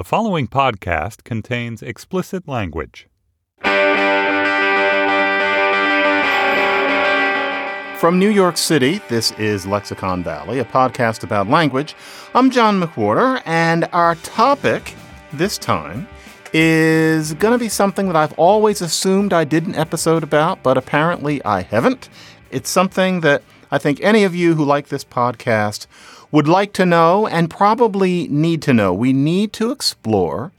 The following podcast contains explicit language. From New York City, this is Lexicon Valley, a podcast about language. I'm John McWhorter, and our topic this time is going to be something that I've always assumed I did an episode about, but apparently I haven't. It's something that I think any of you who like this podcast would like to know and probably need to know. We need to explore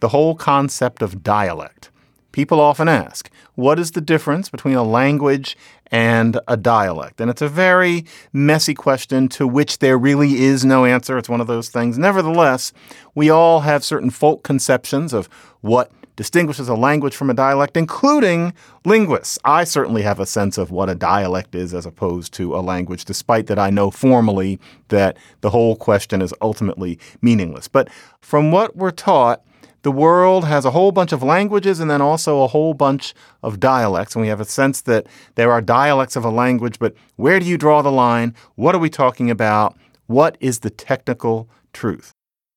the whole concept of dialect. People often ask, what is the difference between a language and a dialect? And it's a very messy question to which there really is no answer. It's one of those things. Nevertheless, we all have certain folk conceptions of what distinguishes a language from a dialect, including linguists. I certainly have a sense of what a dialect is as opposed to a language, despite that I know formally that the whole question is ultimately meaningless. But from what we're taught, the world has a whole bunch of languages and then also a whole bunch of dialects. And we have a sense that there are dialects of a language, but where do you draw the line? What are we talking about? What is the technical truth?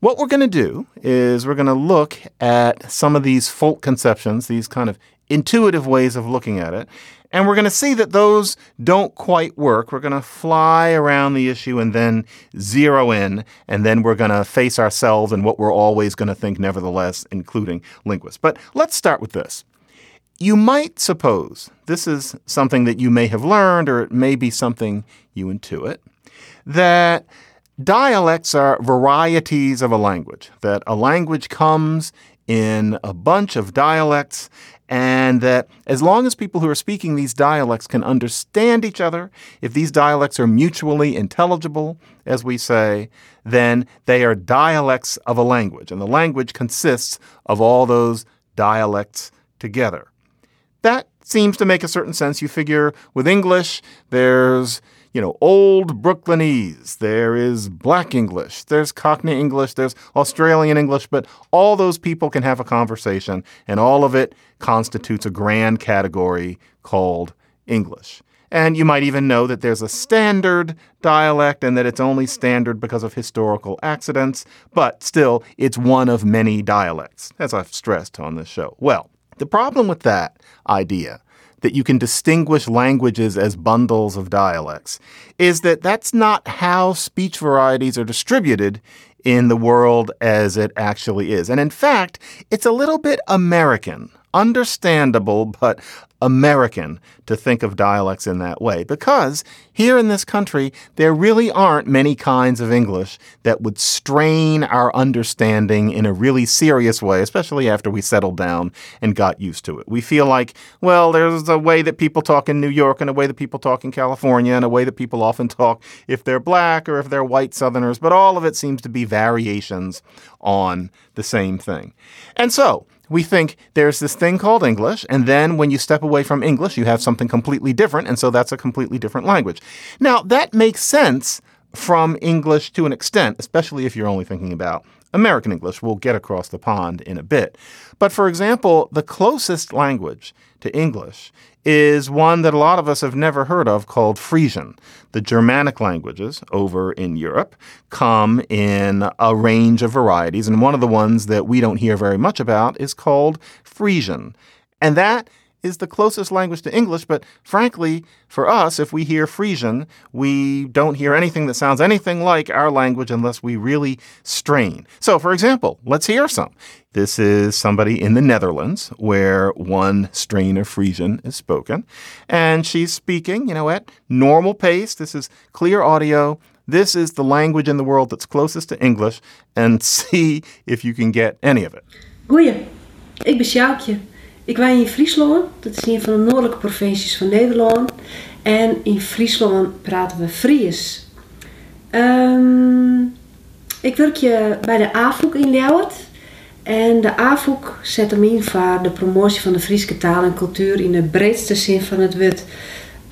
What we're going to do is we're going to look at some of these folk conceptions, these kind of intuitive ways of looking at it, and we're going to see that those don't quite work. We're going to fly around the issue and then zero in, and then we're going to face ourselves and what we're always going to think, nevertheless, including linguists. But let's start with this. You might suppose this is something that you may have learned, or it may be something you intuit, that Dialects are varieties of a language, that a language comes in a bunch of dialects, and that as long as people who are speaking these dialects can understand each other, if these dialects are mutually intelligible, as we say, then they are dialects of a language, and the language consists of all those dialects together. That seems to make a certain sense. You figure with English, there's you know, old Brooklynese, there is black English, there's Cockney English, there's Australian English, but all those people can have a conversation and all of it constitutes a grand category called English. And you might even know that there's a standard dialect and that it's only standard because of historical accidents, but still, it's one of many dialects, as I've stressed on this show. Well, the problem with that idea that you can distinguish languages as bundles of dialects is that that's not how speech varieties are distributed in the world as it actually is. And in fact, it's a little bit American understandable, but American to think of dialects in that way because here in this country, there really aren't many kinds of English that would strain our understanding in a really serious way, especially after we settled down and got used to it. We feel like, well, there's a way that people talk in New York and a way that people talk in California and a way that people often talk if they're black or if they're white Southerners, but all of it seems to be variations on the same thing. And so, we think there's this thing called English, and then when you step away from English, you have something completely different, and so that's a completely different language. Now, that makes sense from English to an extent, especially if you're only thinking about American English. We'll get across the pond in a bit. But for example, the closest language to English is one that a lot of us have never heard of called Frisian. The Germanic languages over in Europe come in a range of varieties, and one of the ones that we don't hear very much about is called Frisian. And that is the closest language to English, but frankly, for us, if we hear Frisian, we don't hear anything that sounds anything like our language unless we really strain. So, for example, let's hear some. This is somebody in the Netherlands where one strain of Frisian is spoken, and she's speaking, you know, at normal pace. This is clear audio. This is the language in the world that's closest to English, and see if you can get any of it. Goeie, ik ben Sjoukje. Ik woon in Friesland, dat is een van de noordelijke provincies van Nederland. En in Friesland praten we Fries. Um, Ik werk je bij de AVOEK in Leeuwarden. En de AVOEK zet hem in voor de promotie van de Friese taal en cultuur in de breedste zin van het woord.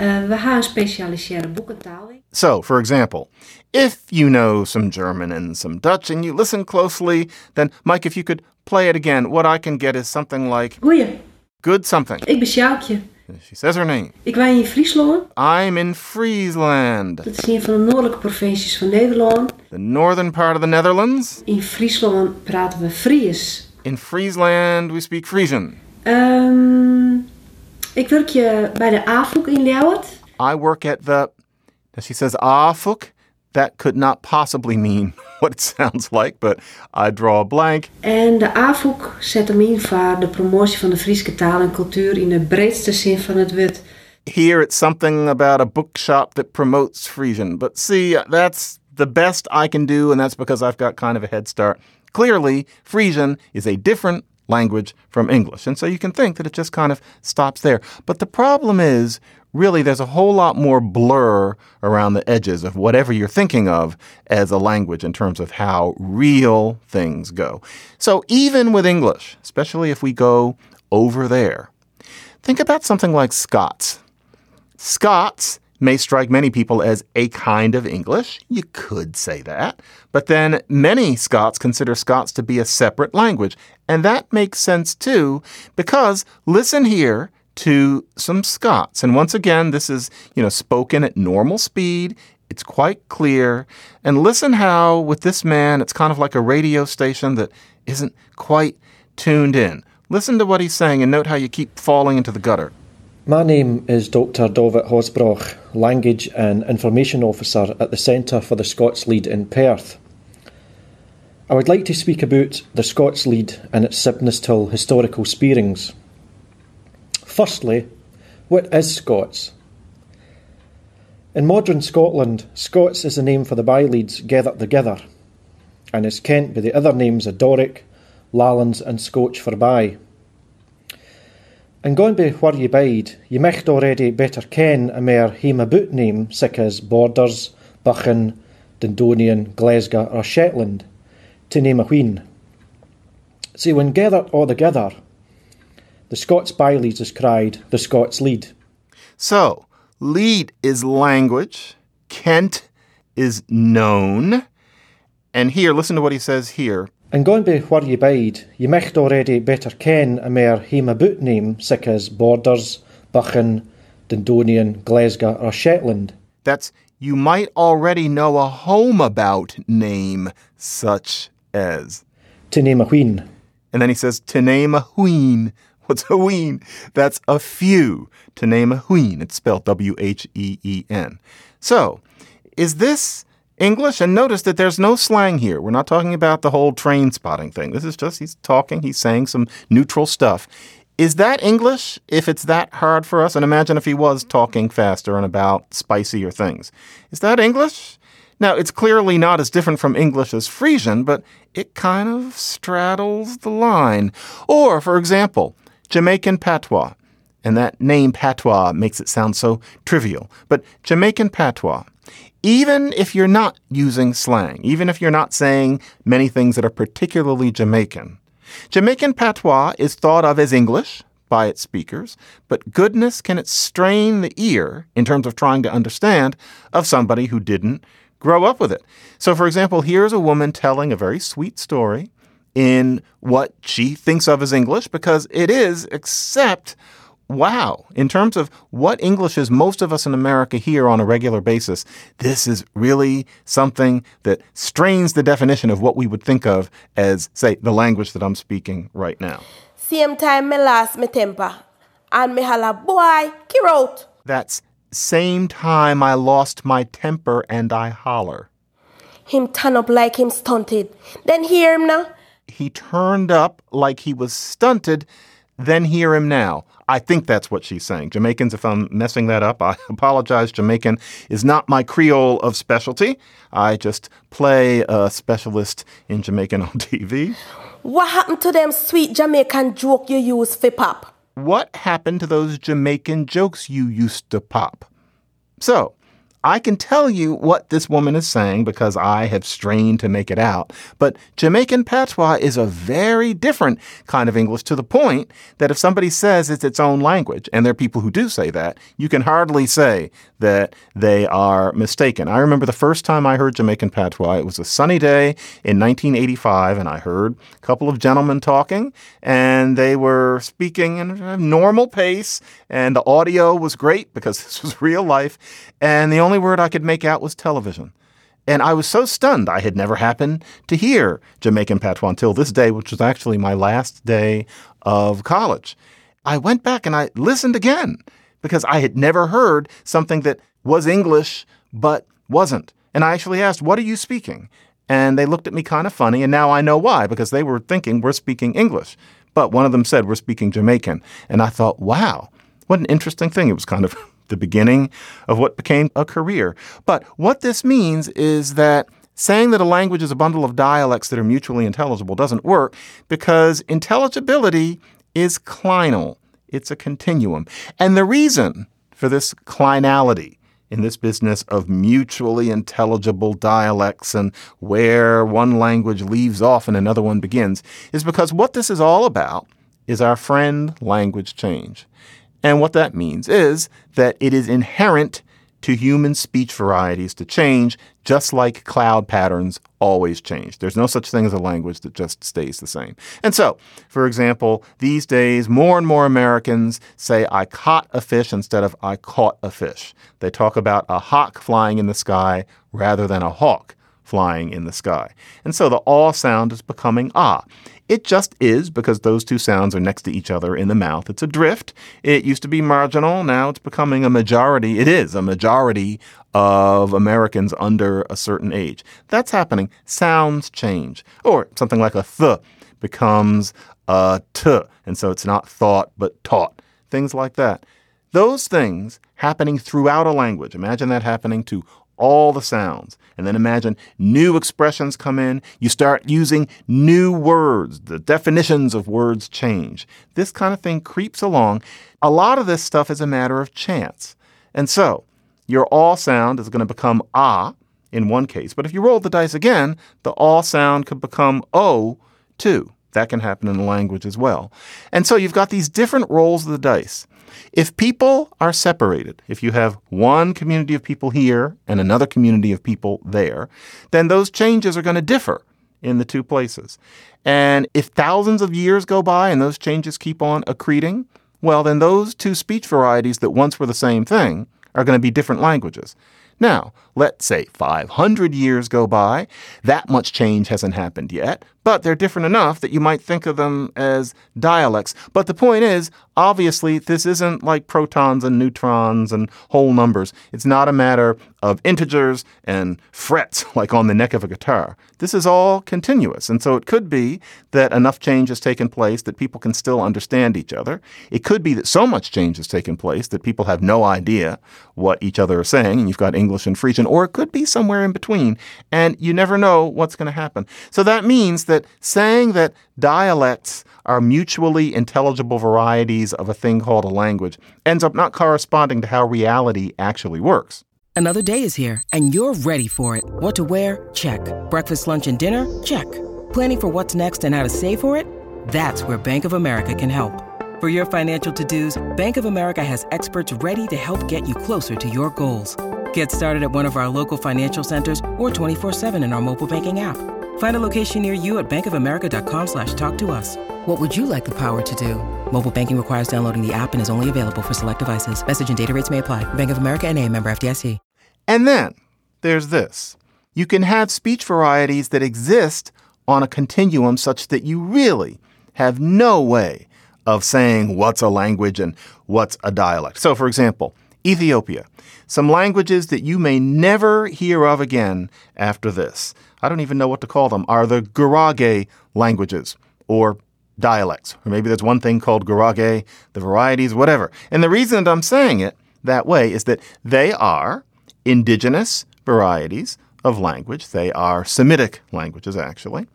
Uh, we gaan specialiseren boekentaal. So, for example, if you know some German and some Dutch and you listen closely, then Mike, if you could play it again, what I can get is something like Goeie, good something. ik ben Sjoukje. She says her name. Ik woon in Friesland. I'm in Friesland, Dat is een van de noordelijke provincies van Nederland. the northern part of the Netherlands. In Friesland praten we Fries. In Friesland, we speak Frisian. Ehm, ik werk je bij de AVOEK in Leeuwarden. I work at the. She says Afuk. That could not possibly mean what it sounds like, but I draw a blank. En de Afuk zet hem in voor de promotie van de Friese taal en cultuur in de breedste zin van het woord. Here it's something about a bookshop that promotes Frisian. But see, that's the best I can do, and that's because I've got kind of a head start. Clearly, Frisian is a different language from English. And so you can think that it just kind of stops there. But the problem is, really, there's a whole lot more blur around the edges of whatever you're thinking of as a language in terms of how real things go. So even with English, especially if we go over there, think about something like Scots. Scots may strike many people as a kind of English. You could say that. But then many Scots consider Scots to be a separate language. And that makes sense too, because listen here to some Scots. And once again, this is, you know, spoken at normal speed. It's quite clear. And listen how, with this man, it's kind of like a radio station that isn't quite tuned in. Listen to what he's saying and note how you keep falling into the gutter. My name is Dr. David Horsbroch, Language and Information Officer at the Centre for the Scots Lead in Perth. I would like to speak about the Scots Lead and its Sibnestil historical spearings. Firstly, what is Scots? In modern Scotland, Scots is the name for the byleads gathered together, and is kent by the other names of Doric, Lallans, and Scotch for by. And going by where ye bide, ye micht already better ken a mere hame about name sic as Borders, Buchan, Dundonian, Glasgow, or Shetland, to name a wheen. See, when gathered all together, the Scots byleads is cried the Scots lead. So, lead is language, Kent is known. And here, listen to what he says here. And going by where ye bide, ye micht already better ken a mere hame about name sic as Borders, Buchan, Dundonian, Glasgow, or Shetland. That's you might already know a home about name such as. To name a wheen. And then he says, to name a wheen. What's a wheen? That's a few. To name a wheen. It's spelled W H E E N. So, is this English? And notice that there's no slang here. We're not talking about the whole Trainspotting thing. This is just, he's talking, he's saying some neutral stuff. Is that English if it's that hard for us? And imagine if he was talking faster and about spicier things. Is that English? Now, it's clearly not as different from English as Frisian, but it kind of straddles the line. Or, for example, Jamaican patois. And that name patois makes it sound so trivial. But Jamaican patois, even if you're not using slang, even if you're not saying many things that are particularly Jamaican, Jamaican patois is thought of as English by its speakers, but goodness can it strain the ear in terms of trying to understand of somebody who didn't grow up with it. So, for example, here's a woman telling a very sweet story in what she thinks of as English because it is, except wow, in terms of what English is most of us in America hear on a regular basis, this is really something that strains the definition of what we would think of as, say, the language that I'm speaking right now. Same time me lost my temper. And me holla, boy, kill out. That's same time I lost my temper and I holler. Him turn up like him stunted. Then hear him now. He turned up like he was stunted, then hear him now. I think that's what she's saying. Jamaicans, if I'm messing that up, I apologize. Jamaican is not my Creole of specialty. I just play a specialist in Jamaican on TV. What happened to them sweet Jamaican joke you used for pop? What happened to those Jamaican jokes you used to pop? So, I can tell you what this woman is saying because I have strained to make it out. But Jamaican patois is a very different kind of English to the point that if somebody says it's its own language, and there are people who do say that, you can hardly say that they are mistaken. I remember the first time I heard Jamaican patois, it was a sunny day in 1985, and I heard a couple of gentlemen talking, and they were speaking in a normal pace, and the audio was great because this was real life. And the only word I could make out was television. And I was so stunned. I had never happened to hear Jamaican patois until this day, which was actually my last day of college. I went back and I listened again because I had never heard something that was English but wasn't. And I actually asked, What are you speaking? And they looked at me kind of funny. And now I know why, because they were thinking we're speaking English. But one of them said, We're speaking Jamaican. And I thought, Wow, what an interesting thing. It was kind of the beginning of what became a career. But what this means is that saying that a language is a bundle of dialects that are mutually intelligible doesn't work because intelligibility is clinal. It's a continuum. And the reason for this clinality in this business of mutually intelligible dialects and where one language leaves off and another one begins is because what this is all about is our friend language change. And what that means is that it is inherent to human speech varieties to change, just like cloud patterns always change. There's no such thing as a language that just stays the same. And so, for example, these days, more and more Americans say, I caught a fish instead of I caught a fish. They talk about a hawk flying in the sky rather than a hawk flying in the sky. And so the ah sound is becoming ah. It just is because those two sounds are next to each other in the mouth. It's a drift. It used to be marginal. Now it's becoming a majority. It is a majority of Americans under a certain age. That's happening. Sounds change. Or something like a th becomes a t. And so it's not thought, but taught. Things like that. Those things happening throughout a language. Imagine that happening to all the sounds. And then imagine new expressions come in. You start using new words. The definitions of words change. This kind of thing creeps along. A lot of this stuff is a matter of chance. And so your all sound is going to become ah in one case. But if you roll the dice again, the all sound could become o too. That can happen in the language as well. And so you've got these different rolls of the dice. If people are separated, if you have one community of people here and another community of people there, then those changes are going to differ in the two places. And if thousands of years go by and those changes keep on accreting, well, then those two speech varieties that once were the same thing are going to be different languages. Now, let's say 500 years go by. That much change hasn't happened yet, but they're different enough that you might think of them as dialects. But the point is, obviously, this isn't like protons and neutrons and whole numbers. It's not a matter of integers and frets like on the neck of a guitar. This is all continuous. And so it could be that enough change has taken place that people can still understand each other. It could be that so much change has taken place that people have no idea what each other are saying. And you've got English and Frisian, or it could be somewhere in between. And you never know what's going to happen. So that means that saying that dialects are mutually intelligible varieties of a thing called a language ends up not corresponding to how reality actually works. Another day is here, and you're ready for it. What to wear? Check. Breakfast, lunch, and dinner? Check. Planning for what's next and how to save for it? That's where Bank of America can help. For your financial to-dos, Bank of America has experts ready to help get you closer to your goals. Get started at one of our local financial centers or 24-7 in our mobile banking app. Find a location near you at bankofamerica.com slash talk to us. What would you like the power to do? Mobile banking requires downloading the app and is only available for select devices. Message and data rates may apply. Bank of America and a member FDIC. And then there's this. You can have speech varieties that exist on a continuum such that you really have no way of saying what's a language and what's a dialect. So, for example, Ethiopia, some languages that you may never hear of again after this. I don't even know what to call them, are the Gurage languages or dialects. Or maybe there's one thing called Gurage, the varieties, whatever. And the reason that I'm saying it that way is that they are indigenous varieties of language. They are Semitic languages, actually.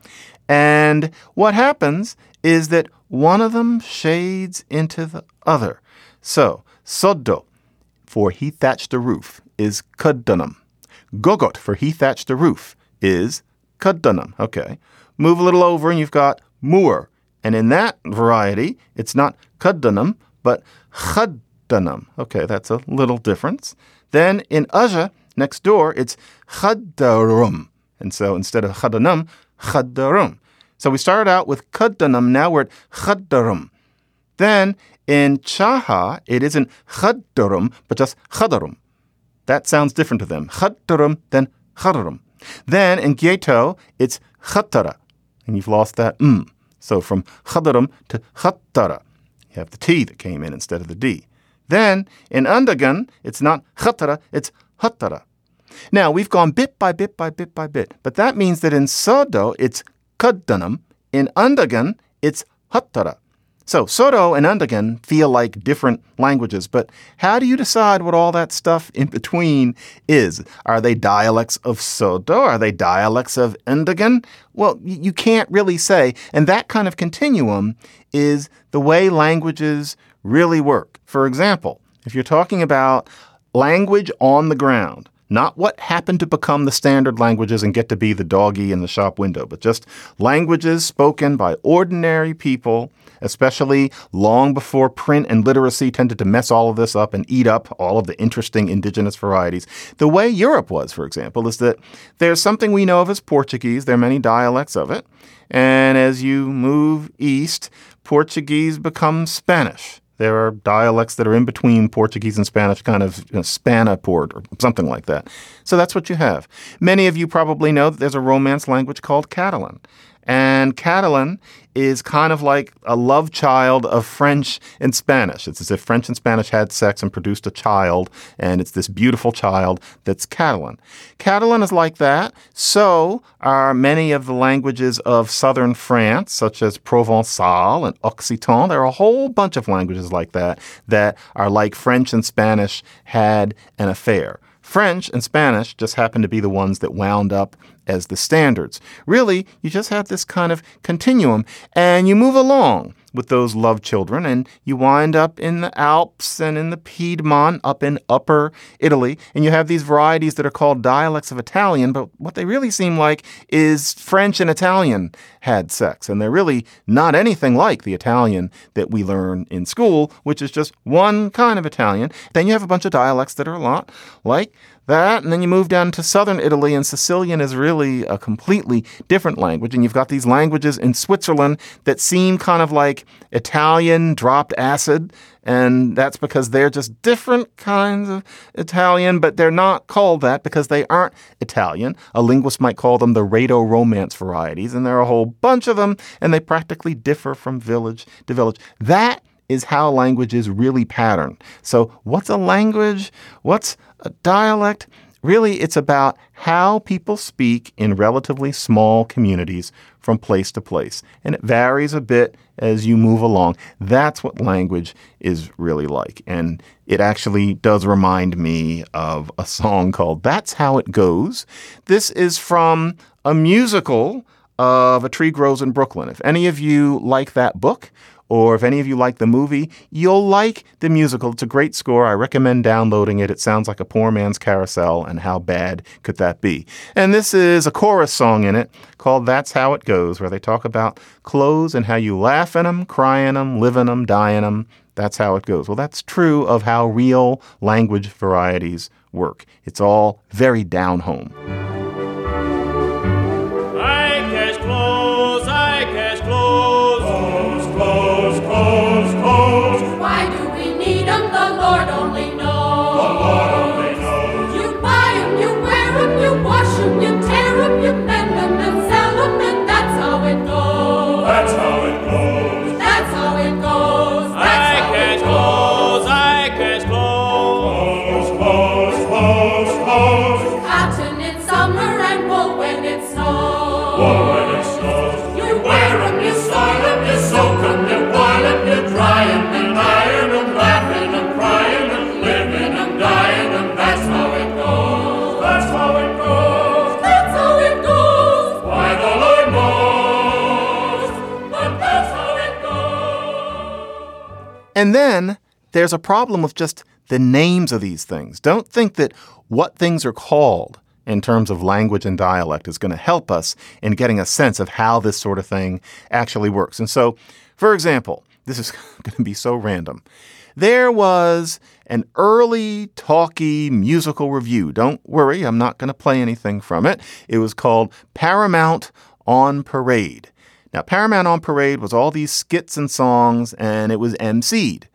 And what happens is that one of them shades into the other. So, Soddo for he thatched a roof is kuddanum. Gogot for he thatched a roof is kuddanum. Okay. Move a little over and you've got moor. And in that variety, it's not kuddanum, but chaddanum. Okay, that's a little difference. Then in Aja, next door, it's chaddarum. And so instead of chaddanum, chaddarum. So we started out with kuddanum, now we're at chaddarum. Then in Chaha, it isn't chaddarum, but just chadarum. That sounds different to them. Chadarum, then chadarum. Then in Gieto, it's chatara, and you've lost that mm. So from chadarum to chatara, you have the T that came in instead of the D. Then in Undagan, it's not chatara, it's hatara. Now we've gone bit by bit by bit by bit, but that means that in Soddo, it's kaddanum. In Undagan, it's hatara. So Soddo and Undagan feel like different languages, but how do you decide what all that stuff in between is? Are they dialects of Soddo? Are they dialects of Undagan? Well, you can't really say. And that kind of continuum is the way languages really work. For example, if you're talking about language on the ground, not what happened to become the standard languages and get to be the doggy in the shop window, but just languages spoken by ordinary people especially long before print and literacy tended to mess all of this up and eat up all of the interesting indigenous varieties. The way Europe was, for example, is that there's something we know of as Portuguese. There are many dialects of it. And as you move east, Portuguese becomes Spanish. There are dialects that are in between Portuguese and Spanish, kind of you know, Spanaport or something like that. So that's what you have. Many of you probably know that there's a Romance language called Catalan. And Catalan is kind of like a love child of French and Spanish. It's as if French and Spanish had sex and produced a child, and it's this beautiful child that's Catalan. Catalan is like that. So are many of the languages of southern France, such as Provençal and Occitan. There are a whole bunch of languages like that that are like French and Spanish had an affair. French and Spanish just happen to be the ones that wound up as the standards. Really, you just have this kind of continuum and you move along with those love children and you wind up in the Alps and in the Piedmont up in upper Italy and you have these varieties that are called dialects of Italian but what they really seem like is French and Italian had sex and they're really not anything like the Italian that we learn in school which is just one kind of Italian then you have a bunch of dialects that are a lot like that. And then you move down to southern Italy, and Sicilian is really a completely different language. And you've got these languages in Switzerland that seem kind of like Italian dropped acid. And that's because they're just different kinds of Italian, but they're not called that because they aren't Italian. A linguist might call them the Rhaeto-Romance varieties, and there are a whole bunch of them, and they practically differ from village to village. That is how languages really pattern. So, what's a language? What's a dialect? Really, it's about how people speak in relatively small communities from place to place. And it varies a bit as you move along. That's what language is really like. And it actually does remind me of a song called That's How It Goes. This is from a musical of A Tree Grows in Brooklyn. If any of you like that book, or if any of you like the movie, you'll like the musical. It's a great score. I recommend downloading it. It sounds like a poor man's carousel, and how bad could that be? And this is a chorus song in it called That's How It Goes, where they talk about clothes and how you laugh in them, cry in them, live in them, die in them. That's how it goes. Well, that's true of how real language varieties work. It's all very down home. And then there's a problem with just the names of these things. Don't think that what things are called in terms of language and dialect is going to help us in getting a sense of how this sort of thing actually works. And so, for example, this is going to be so random. There was an early talky musical revue. Don't worry, I'm not going to play anything from it. It was called Paramount on Parade. Now, Paramount on Parade was all these skits and songs, and it was MC'd.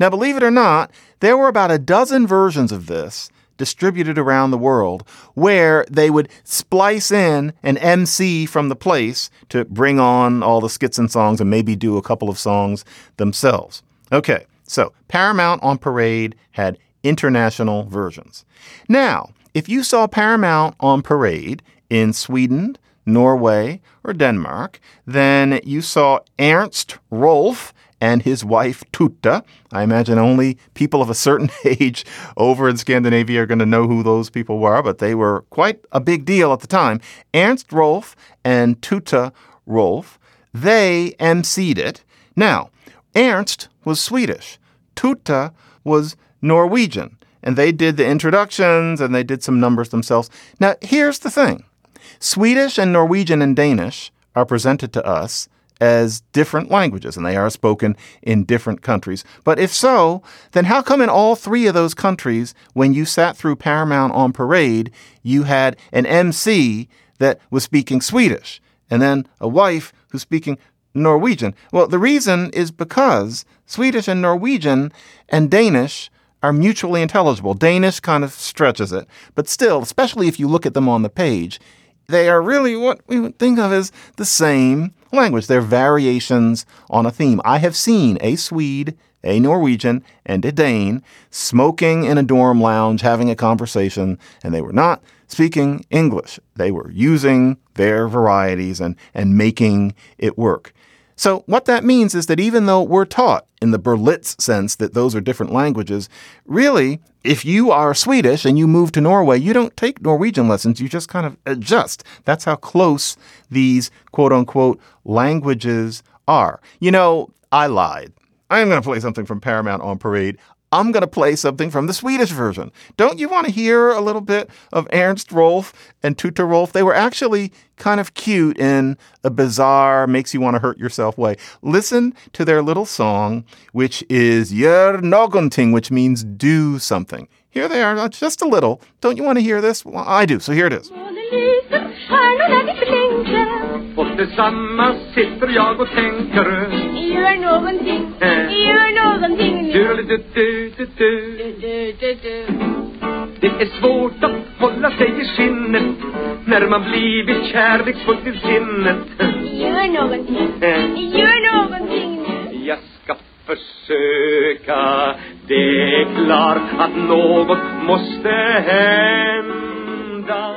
Now, believe it or not, there were about a dozen versions of this distributed around the world where they would splice in an MC from the place to bring on all the skits and songs and maybe do a couple of songs themselves. Okay, so Paramount on Parade had international versions. Now, if you saw Paramount on Parade in Sweden, Norway, or Denmark, then you saw Ernst Rolf and his wife Tutta. I imagine only people of a certain age over in Scandinavia are going to know who those people were, but they were quite a big deal at the time. Ernst Rolf and Tutta Rolf, they emceed it. Now, Ernst was Swedish. Tutta was Norwegian. And they did the introductions and they did some numbers themselves. Now, here's the thing Swedish and Norwegian and Danish are presented to us as different languages and they are spoken in different countries. But if so, then how come in all three of those countries, when you sat through Paramount on Parade, you had an MC that was speaking Swedish and then a wife who's speaking Norwegian? Well, the reason is because Swedish and Norwegian and Danish are mutually intelligible. Danish kind of stretches it, but still, especially if you look at them on the page, they are really what we would think of as the same language. They're variations on a theme. I have seen a Swede, a Norwegian, and a Dane smoking in a dorm lounge having a conversation, and they were not speaking English. They were using their varieties and, and making it work. So, what that means is that even though we're taught in the Berlitz sense that those are different languages, really, if you are Swedish and you move to Norway, you don't take Norwegian lessons. You just kind of adjust. That's how close these quote unquote languages are. You know, I lied. I am going to play something from Paramount on Parade. I'm going to play something from the Swedish version. Don't you want to hear a little bit of Ernst Rolf and Tutta Rolf? They were actually kind of cute in a bizarre, makes you want to hurt yourself way. Listen to their little song, which is Gör någonting, which means do something. Here they are, just a little. Don't you want to hear this? Well, I do, so here it is. Tillsammans sitter jag och tänker Gör någonting, Eh. gör någonting du, du, du, du, du. du, du, du. Det är svårt att hålla sig i skinnet När man blivit kärleksfull till sinnet Gör någonting, Eh. gör någonting nu Jag ska försöka Det är klart att något måste hända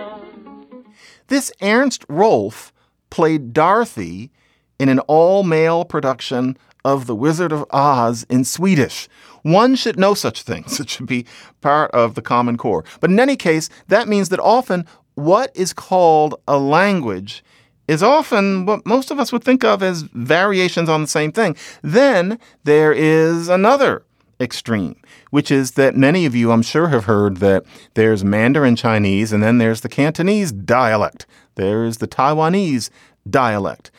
This Ernst Rolf played Dorothy in an all male production of The Wizard of Oz in Swedish. One should know such things. It should be part of the Common Core. But in any case, that means that often what is called a language is often what most of us would think of as variations on the same thing. Then there is another extreme, which is that many of you, I'm sure, have heard that there's Mandarin Chinese and then there's the Cantonese dialect. There's the Taiwanese dialect.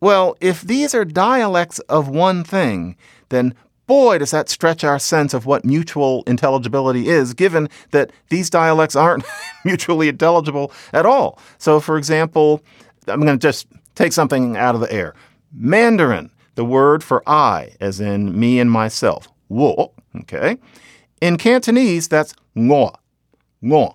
Well, if these are dialects of one thing, then boy, does that stretch our sense of what mutual intelligibility is, given that these dialects aren't mutually intelligible at all. So, for example, I'm going to just take something out of the air. Mandarin, the word for I, as in me and myself, wo, okay? In Cantonese, that's ngo, ngo.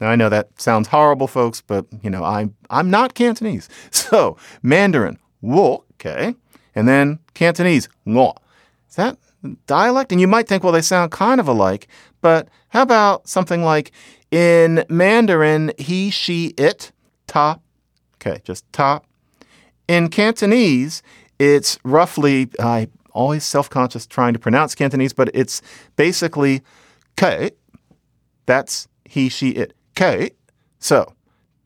Now, I know that sounds horrible, folks, but, you know, I'm, I'm not Cantonese. So, Mandarin, wo, okay? And then Cantonese, ngo. Is that dialect? And you might think, well, they sound kind of alike, but how about something like in Mandarin, he, she, it, ta, okay, just ta. In Cantonese, it's roughly, I always self conscious trying to pronounce Cantonese, but it's basically ke. That's he, she, it. Ke. So,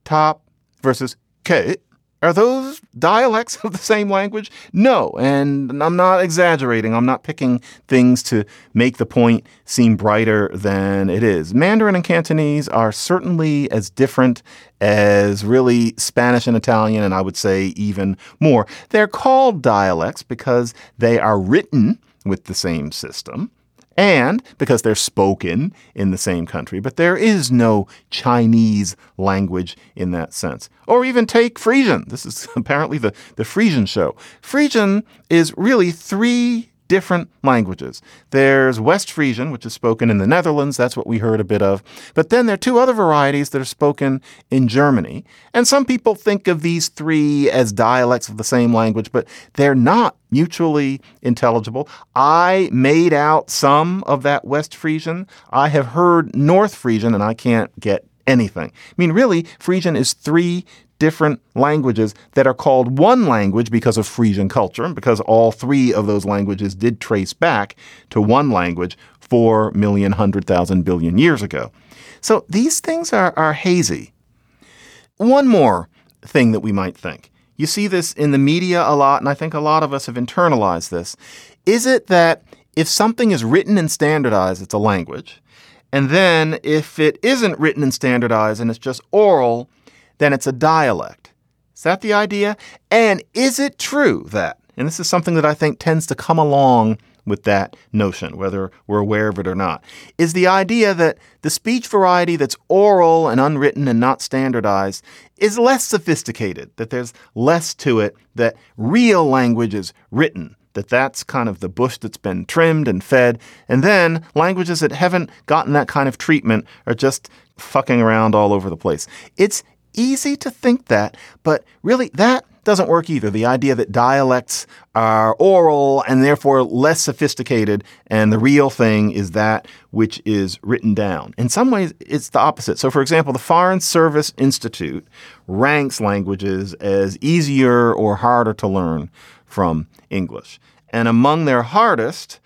top versus ke. Are those dialects of the same language? No, and I'm not exaggerating. I'm not picking things to make the point seem brighter than it is. Mandarin and Cantonese are certainly as different as really Spanish and Italian, and I would say even more. They're called dialects because they are written with the same system and because they're spoken in the same country, but there is no Chinese language in that sense. Or even take Frisian. This is apparently the, the Frisian show. Frisian is really three different languages. There's West Frisian, which is spoken in the Netherlands. That's what we heard a bit of. But then there are two other varieties that are spoken in Germany. And some people think of these three as dialects of the same language, but they're not mutually intelligible. I made out some of that West Frisian. I have heard North Frisian, and I can't get anything. I mean, really, Frisian is three different languages that are called one language because of Frisian culture and because all three of those languages did trace back to one language four million, hundred thousand billion years ago. So these things are, are hazy. One more thing that we might think. You see this in the media a lot, and I think a lot of us have internalized this. Is it that if something is written and standardized, it's a language? And then if it isn't written and standardized and it's just oral, then it's a dialect. Is that the idea? And is it true that, and this is something that I think tends to come along with that notion, whether we're aware of it or not, is the idea that the speech variety that's oral and unwritten and not standardized is less sophisticated, that there's less to it, that real language is written, that that's kind of the bush that's been trimmed and fed. And then languages that haven't gotten that kind of treatment are just fucking around all over the place. It's easy to think that, but really that doesn't work either. The idea that dialects are oral and therefore less sophisticated, and the real thing is that which is written down. In some ways, it's the opposite. So, for example, the Foreign Service Institute ranks languages as easier or harder to learn from English. And among their hardest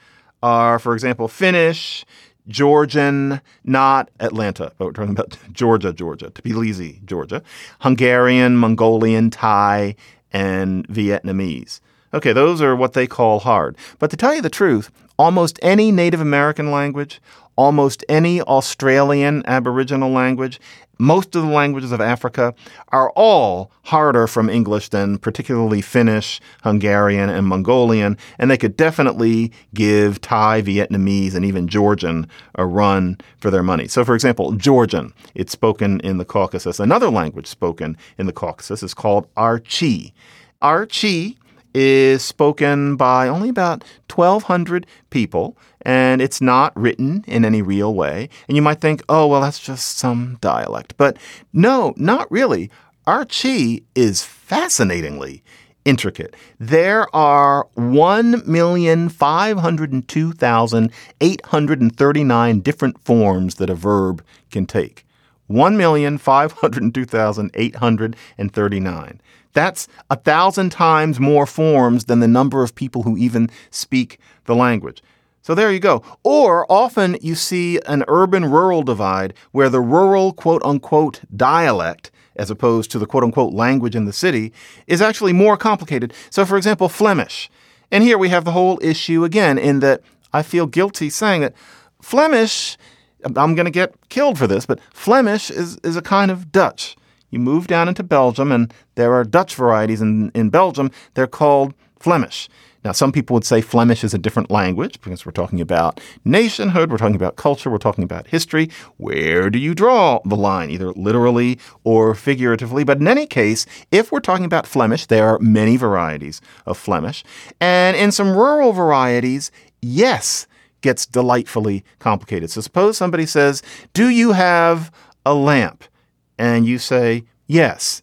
are, for example, Finnish, Georgian, not Atlanta, but we're talking about Georgia, Georgia, Tbilisi, Georgia, Hungarian, Mongolian, Thai, and Vietnamese. Okay, those are what they call hard. But to tell you the truth, almost any Native American language, almost any Australian Aboriginal language, most of the languages of Africa are all harder from English than particularly Finnish, Hungarian, and Mongolian, and they could definitely give Thai, Vietnamese, and even Georgian a run for their money. So, for example, Georgian, it's spoken in the Caucasus. Another language spoken in the Caucasus is called Archi. Archi is spoken by only about 1,200 people, and it's not written in any real way. And you might think, oh, well, that's just some dialect. But no, not really. Archi is fascinatingly intricate. There are 1,502,839 different forms that a verb can take. 1,502,839. That's a thousand times more forms than the number of people who even speak the language. So there you go. Or often you see an urban rural divide where the rural quote unquote dialect, as opposed to the quote unquote language in the city, is actually more complicated. So, for example, Flemish. And here we have the whole issue again, in that I feel guilty saying that Flemish, I'm going to get killed for this, but Flemish is, is a kind of Dutch. You move down into Belgium, and there are Dutch varieties in, in Belgium. They're called Flemish. Now, some people would say Flemish is a different language because we're talking about nationhood, we're talking about culture, we're talking about history. Where do you draw the line, either literally or figuratively? But in any case, if we're talking about Flemish, there are many varieties of Flemish. And in some rural varieties, yes, gets delightfully complicated. So suppose somebody says, Do you have a lamp? And you say, Yes.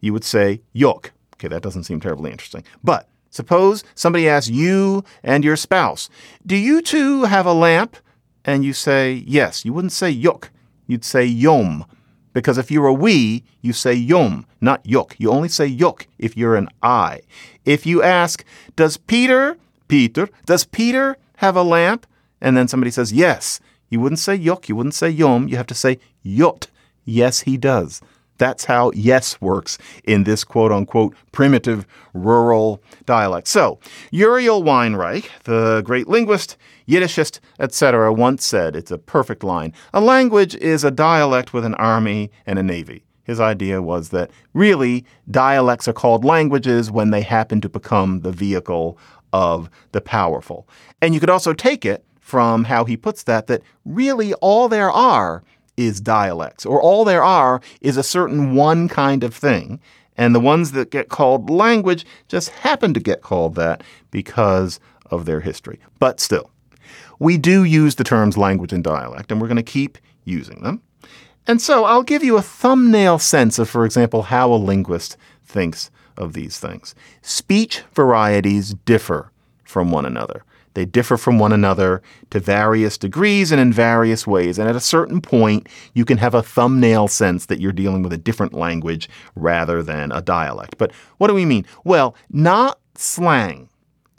You would say, Yok. Okay, that doesn't seem terribly interesting. But Suppose somebody asks you and your spouse, Do you two have a lamp? And you say, Yes. You wouldn't say yuk, you'd say yom. Because if you're a we, you say yom, not yuk. You only say yuk if you're an I. If you ask, Does Peter, Peter, does Peter have a lamp? And then somebody says, Yes. You wouldn't say yuk, you wouldn't say yom, you have to say yot. Yes, he does. That's how yes works in this quote unquote primitive rural dialect. So, Uriel Weinreich, the great linguist, Yiddishist, etc., once said it's a perfect line a language is a dialect with an army and a navy. His idea was that really dialects are called languages when they happen to become the vehicle of the powerful. And you could also take it from how he puts that, that really all there are is dialects, or all there are is a certain one kind of thing. And the ones that get called language just happen to get called that because of their history. But still, we do use the terms language and dialect, and we're going to keep using them. And so I'll give you a thumbnail sense of, for example, how a linguist thinks of these things. Speech varieties differ from one another. They differ from one another to various degrees and in various ways. And at a certain point, you can have a thumbnail sense that you're dealing with a different language rather than a dialect. But what do we mean? Well, not slang.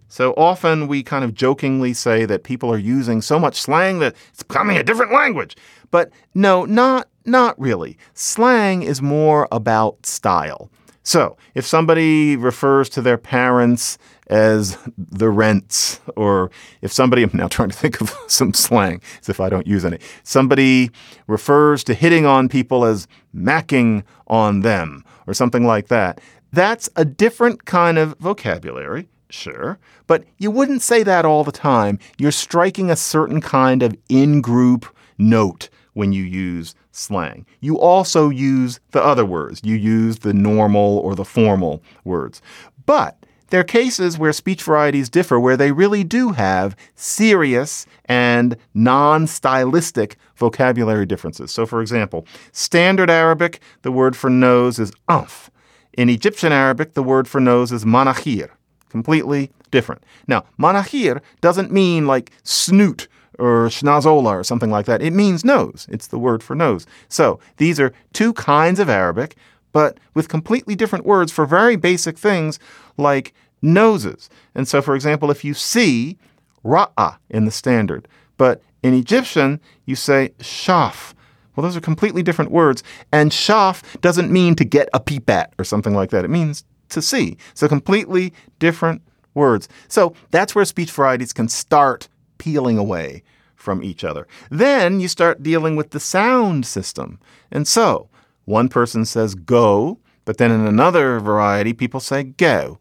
So often we kind of jokingly say that people are using so much slang that it's becoming a different language. But no, not not really. Slang is more about style. So if somebody refers to their parents as the rents, or if somebody, I'm now trying to think of some slang as if I don't use any, somebody refers to hitting on people as macking on them, or something like that, that's a different kind of vocabulary. Sure. But you wouldn't say that all the time. You're striking a certain kind of in group note when you use slang. You also use the other words. You use the normal or the formal words. But there are cases where speech varieties differ where they really do have serious and non stylistic vocabulary differences. So, for example, standard Arabic, the word for nose is anf. In Egyptian Arabic, the word for nose is manahir. Completely different. Now, manahir doesn't mean like snoot or schnazola or something like that. It means nose. It's the word for nose. So these are two kinds of Arabic, but with completely different words for very basic things like noses. And so, for example, if you see ra'a in the standard, but in Egyptian, you say shaf. Well, those are completely different words. And shaf doesn't mean to get a peep at or something like that. It means to see. So completely different words. So that's where speech varieties can start peeling away from each other. Then you start dealing with the sound system. And so one person says go, but then in another variety, people say go.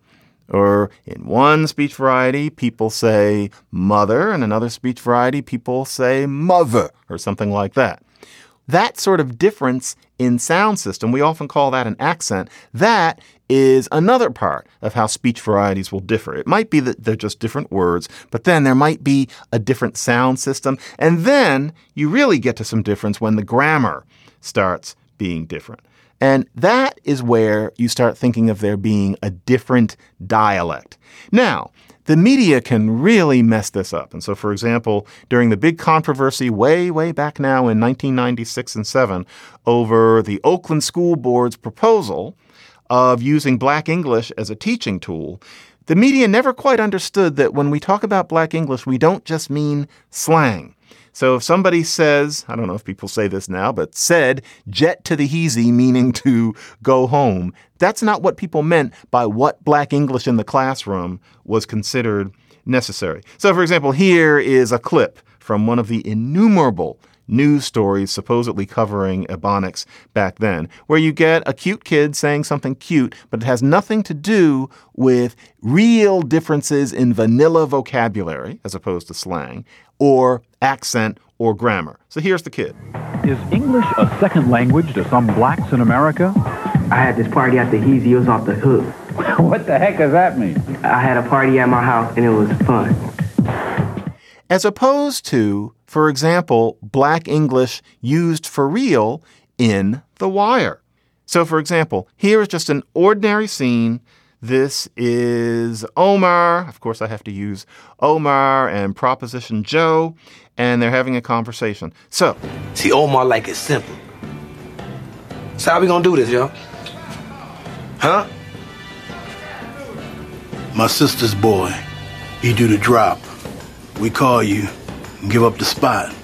Or in one speech variety, people say mother, and another speech variety, people say mother, or something like that. That sort of difference in sound system, we often call that an accent. That is another part of how speech varieties will differ. It might be that they're just different words, but then there might be a different sound system. And then you really get to some difference when the grammar starts being different. And that is where you start thinking of there being a different dialect. Now, the media can really mess this up. And so, for example, during the big controversy way, way back now in 1996 and 7 over the Oakland School Board's proposal of using Black English as a teaching tool, the media never quite understood that when we talk about Black English, we don't just mean slang. So if somebody says, I don't know if people say this now, but said jet to the heezy, meaning to go home, that's not what people meant by what Black English in the classroom was considered necessary. So, for example, here is a clip from one of the innumerable news stories supposedly covering Ebonics back then, where you get a cute kid saying something cute, but it has nothing to do with real differences in vanilla vocabulary as opposed to slang or accent or grammar. So here's the kid. Is English a second language to some blacks in America? I had this party at the Heezy, it was off the hook. what the heck does that mean? I had a party at my house and it was fun. As opposed to, for example, black English used for real in The Wire. So, for example, here is just an ordinary scene. This is Omar. Of course, I have to use Omar and Proposition Joe, and they're having a conversation. So, see, Omar like it simple. So, how we gonna do this, yo? Huh? My sister's boy. He do the drop. We call you and give up the spot.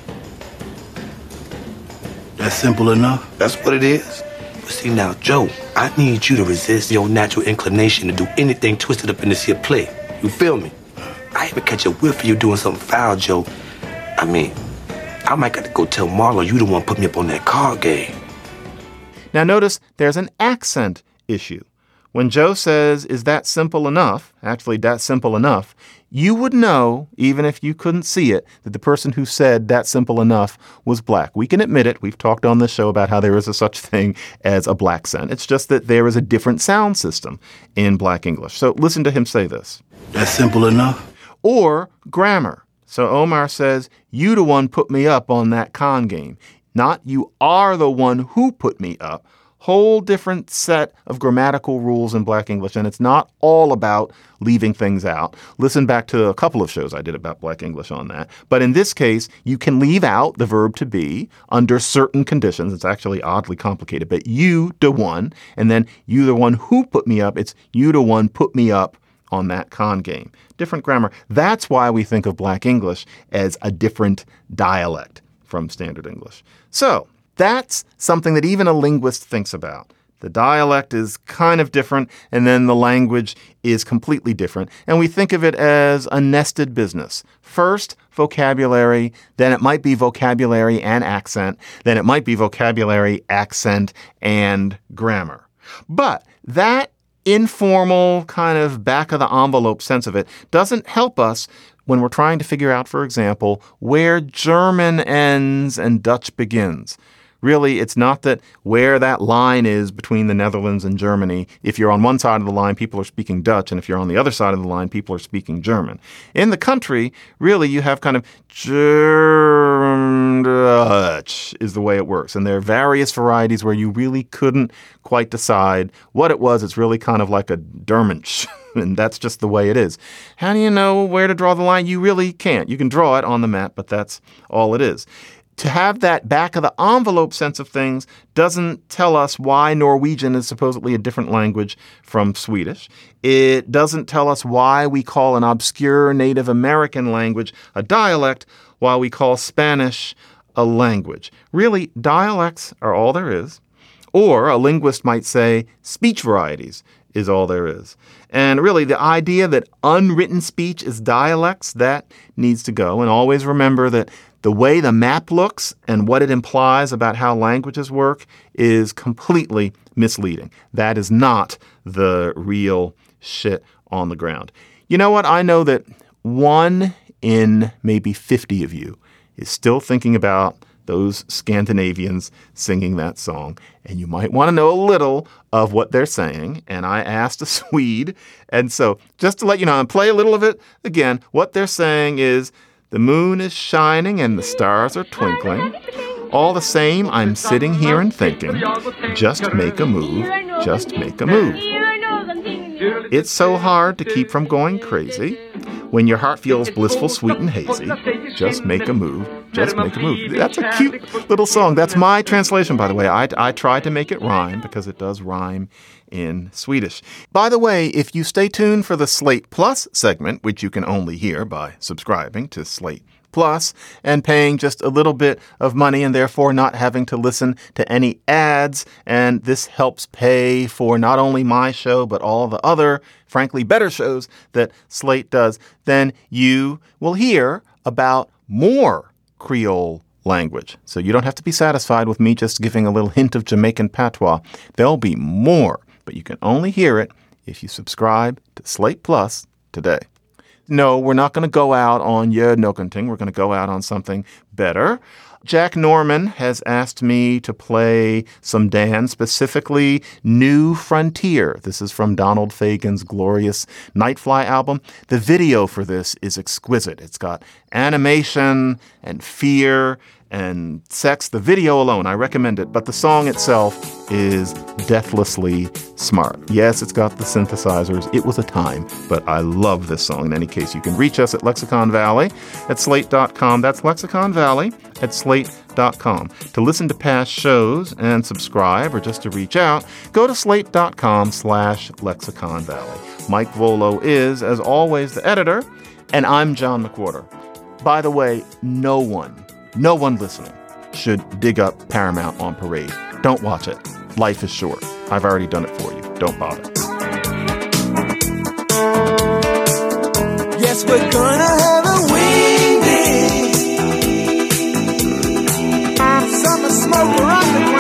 That's simple enough. That's what it is. See now, Joe, I need you to resist your natural inclination to do anything twisted up in this here play. You feel me? I even catch a whiff of you doing something foul, Joe. I mean, I might got to go tell Marlo you the one put me up on that card game. Now, notice there's an accent issue. When Joe says, Is that simple enough? Actually, that's simple enough. You would know, even if you couldn't see it, that the person who said that simple enough was black. We can admit it. We've talked on this show about how there is a such thing as a black accent. It's just that there is a different sound system in black English. So listen to him say this. That's simple enough. Or grammar. So Omar says, You the one put me up on that con game. Not you are the one who put me up whole different set of grammatical rules in Black English, and it's not all about leaving things out. Listen back to a couple of shows I did about Black English on that. But in this case, you can leave out the verb to be under certain conditions. It's actually oddly complicated, but you, the one, and then you, the one who put me up. It's you, the one put me up on that con game. Different grammar. That's why we think of Black English as a different dialect from Standard English. So that's something that even a linguist thinks about. The dialect is kind of different, and then the language is completely different. And we think of it as a nested business. First, vocabulary, then it might be vocabulary and accent, then it might be vocabulary, accent, and grammar. But that informal kind of back of the envelope sense of it doesn't help us when we're trying to figure out, for example, where German ends and Dutch begins really, it's not that where that line is between the Netherlands and Germany. If you're on one side of the line, people are speaking Dutch, and if you're on the other side of the line, people are speaking German. In the country, really, you have kind of Dutch is the way it works, and there are various varieties where you really couldn't quite decide what it was. It's really kind of like a Dermensch. and that's just the way it is. How do you know where to draw the line? You really can't. You can draw it on the map, but that's all it is to have that back of the envelope sense of things doesn't tell us why Norwegian is supposedly a different language from Swedish. It doesn't tell us why we call an obscure Native American language a dialect while we call Spanish a language. Really, dialects are all there is. Or a linguist might say speech varieties is all there is. And really, the idea that unwritten speech is dialects, that needs to go. And always remember that the way the map looks and what it implies about how languages work is completely misleading. That is not the real shit on the ground. You know what? I know that one in maybe 50 of you is still thinking about those Scandinavians singing that song. And you might want to know a little of what they're saying. And I asked a Swede. And so, just to let you know and play a little of it again, what they're saying is the moon is shining and the stars are twinkling. All the same, I'm sitting here and thinking, just make a move, just make a move. It's so hard to keep from going crazy. When your heart feels blissful, sweet, and hazy, just make a move, just make a move. That's a cute little song. That's my translation, by the way. I, I tried to make it rhyme because it does rhyme in Swedish. By the way, if you stay tuned for the Slate Plus segment, which you can only hear by subscribing to Slate Plus and paying just a little bit of money and therefore not having to listen to any ads. And this helps pay for not only my show, but all the other, frankly, better shows that Slate does. Then you will hear about more Creole language. So you don't have to be satisfied with me just giving a little hint of Jamaican patois. There'll be more but you can only hear it if you subscribe to Slate Plus today. No, we're not going to go out on Yer Nokenting. We're going to go out on something better. Jack Norman has asked me to play some Dan, specifically New Frontier. This is from Donald Fagen's glorious Nightfly album. The video for this is exquisite. It's got animation and fear and sex. The video alone, I recommend it, but the song itself is deathlessly smart. Yes, it's got the synthesizers. It was a time, but I love this song. In any case, you can reach us at Lexicon Valley at slate.com. That's Lexicon Valley at slate.com. To listen to past shows and subscribe or just to reach out, go to slate.com slash lexicon valley. Mike Vuolo is, as always, the editor, and I'm John McWhorter. By the way, no one no one listening should dig up Paramount on Parade. Don't watch it. life is short. I've already done it for you. Don't bother. Yes, we're gonna have a windy summer smoker underground. It's